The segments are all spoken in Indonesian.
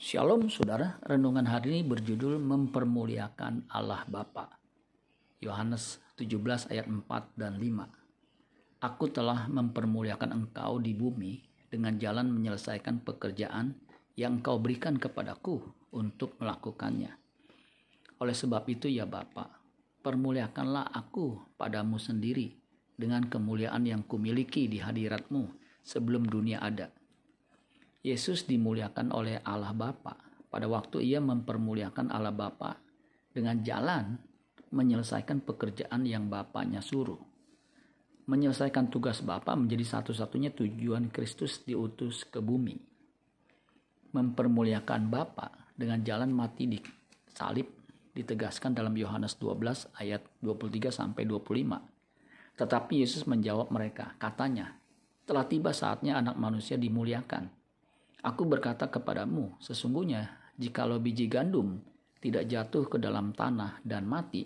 Shalom saudara, renungan hari ini berjudul Mempermuliakan Allah Bapa. Yohanes 17 ayat 4 dan 5. Aku telah mempermuliakan engkau di bumi dengan jalan menyelesaikan pekerjaan yang engkau berikan kepadaku untuk melakukannya. Oleh sebab itu ya Bapa, permuliakanlah aku padamu sendiri dengan kemuliaan yang kumiliki di hadiratmu sebelum dunia ada Yesus dimuliakan oleh Allah Bapa pada waktu ia mempermuliakan Allah Bapa dengan jalan menyelesaikan pekerjaan yang Bapaknya suruh. Menyelesaikan tugas Bapa menjadi satu-satunya tujuan Kristus diutus ke bumi. Mempermuliakan Bapa dengan jalan mati di salib ditegaskan dalam Yohanes 12 ayat 23 sampai 25. Tetapi Yesus menjawab mereka, katanya, telah tiba saatnya anak manusia dimuliakan Aku berkata kepadamu, sesungguhnya jikalau biji gandum tidak jatuh ke dalam tanah dan mati,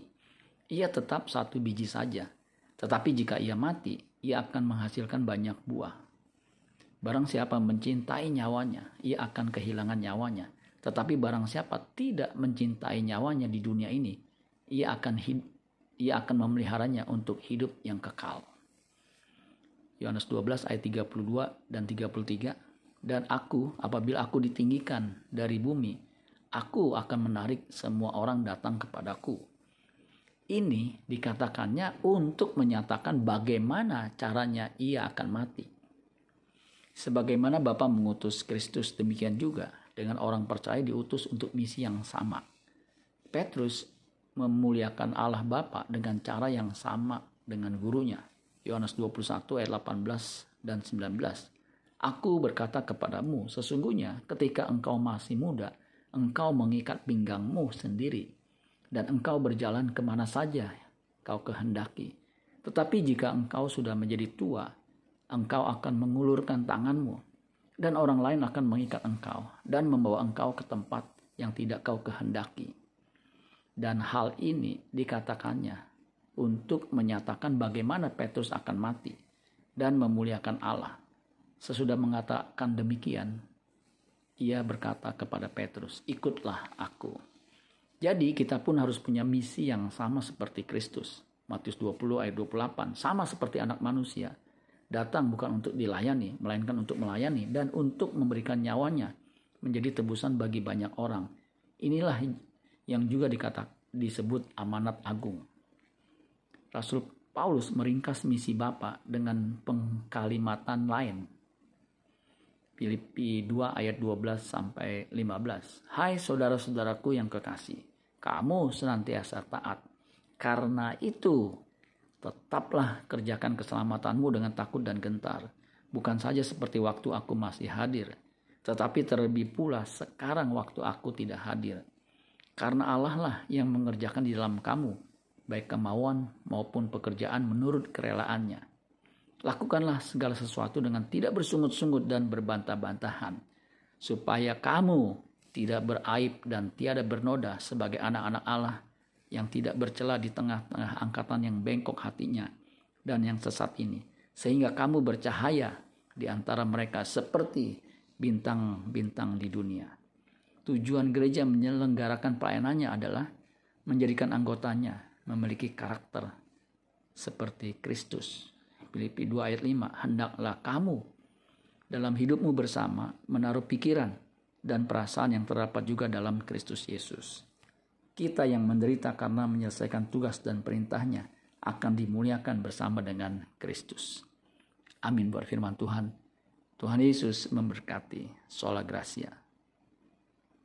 ia tetap satu biji saja. Tetapi jika ia mati, ia akan menghasilkan banyak buah. Barang siapa mencintai nyawanya, ia akan kehilangan nyawanya. Tetapi barang siapa tidak mencintai nyawanya di dunia ini, ia akan ia akan memeliharanya untuk hidup yang kekal. Yohanes 12 ayat 32 dan 33 dan aku, apabila aku ditinggikan dari bumi, aku akan menarik semua orang datang kepadaku. Ini dikatakannya untuk menyatakan bagaimana caranya ia akan mati. Sebagaimana Bapa mengutus Kristus demikian juga dengan orang percaya diutus untuk misi yang sama. Petrus memuliakan Allah Bapa dengan cara yang sama dengan gurunya. Yohanes 21 ayat 18 dan 19. Aku berkata kepadamu, sesungguhnya ketika engkau masih muda, engkau mengikat pinggangmu sendiri, dan engkau berjalan ke mana saja kau kehendaki. Tetapi jika engkau sudah menjadi tua, engkau akan mengulurkan tanganmu, dan orang lain akan mengikat engkau, dan membawa engkau ke tempat yang tidak kau kehendaki. Dan hal ini dikatakannya untuk menyatakan bagaimana Petrus akan mati dan memuliakan Allah Sesudah mengatakan demikian, ia berkata kepada Petrus, "Ikutlah aku." Jadi kita pun harus punya misi yang sama seperti Kristus. Matius 20 ayat 28, sama seperti anak manusia. Datang bukan untuk dilayani, melainkan untuk melayani dan untuk memberikan nyawanya menjadi tebusan bagi banyak orang. Inilah yang juga dikata, disebut amanat agung. Rasul Paulus meringkas misi Bapa dengan pengkalimatan lain Filipi 2 ayat 12 sampai 15. Hai saudara-saudaraku yang kekasih, kamu senantiasa taat. Karena itu, tetaplah kerjakan keselamatanmu dengan takut dan gentar. Bukan saja seperti waktu aku masih hadir, tetapi terlebih pula sekarang waktu aku tidak hadir. Karena Allah lah yang mengerjakan di dalam kamu, baik kemauan maupun pekerjaan menurut kerelaannya Lakukanlah segala sesuatu dengan tidak bersungut-sungut dan berbantah-bantahan, supaya kamu tidak beraib dan tiada bernoda sebagai anak-anak Allah yang tidak bercela di tengah-tengah angkatan yang bengkok hatinya dan yang sesat ini, sehingga kamu bercahaya di antara mereka seperti bintang-bintang di dunia. Tujuan gereja menyelenggarakan pelayanannya adalah menjadikan anggotanya memiliki karakter seperti Kristus Filipi 2 ayat 5, hendaklah kamu dalam hidupmu bersama menaruh pikiran dan perasaan yang terdapat juga dalam Kristus Yesus. Kita yang menderita karena menyelesaikan tugas dan perintahnya akan dimuliakan bersama dengan Kristus. Amin buat firman Tuhan. Tuhan Yesus memberkati. Sola Gracia.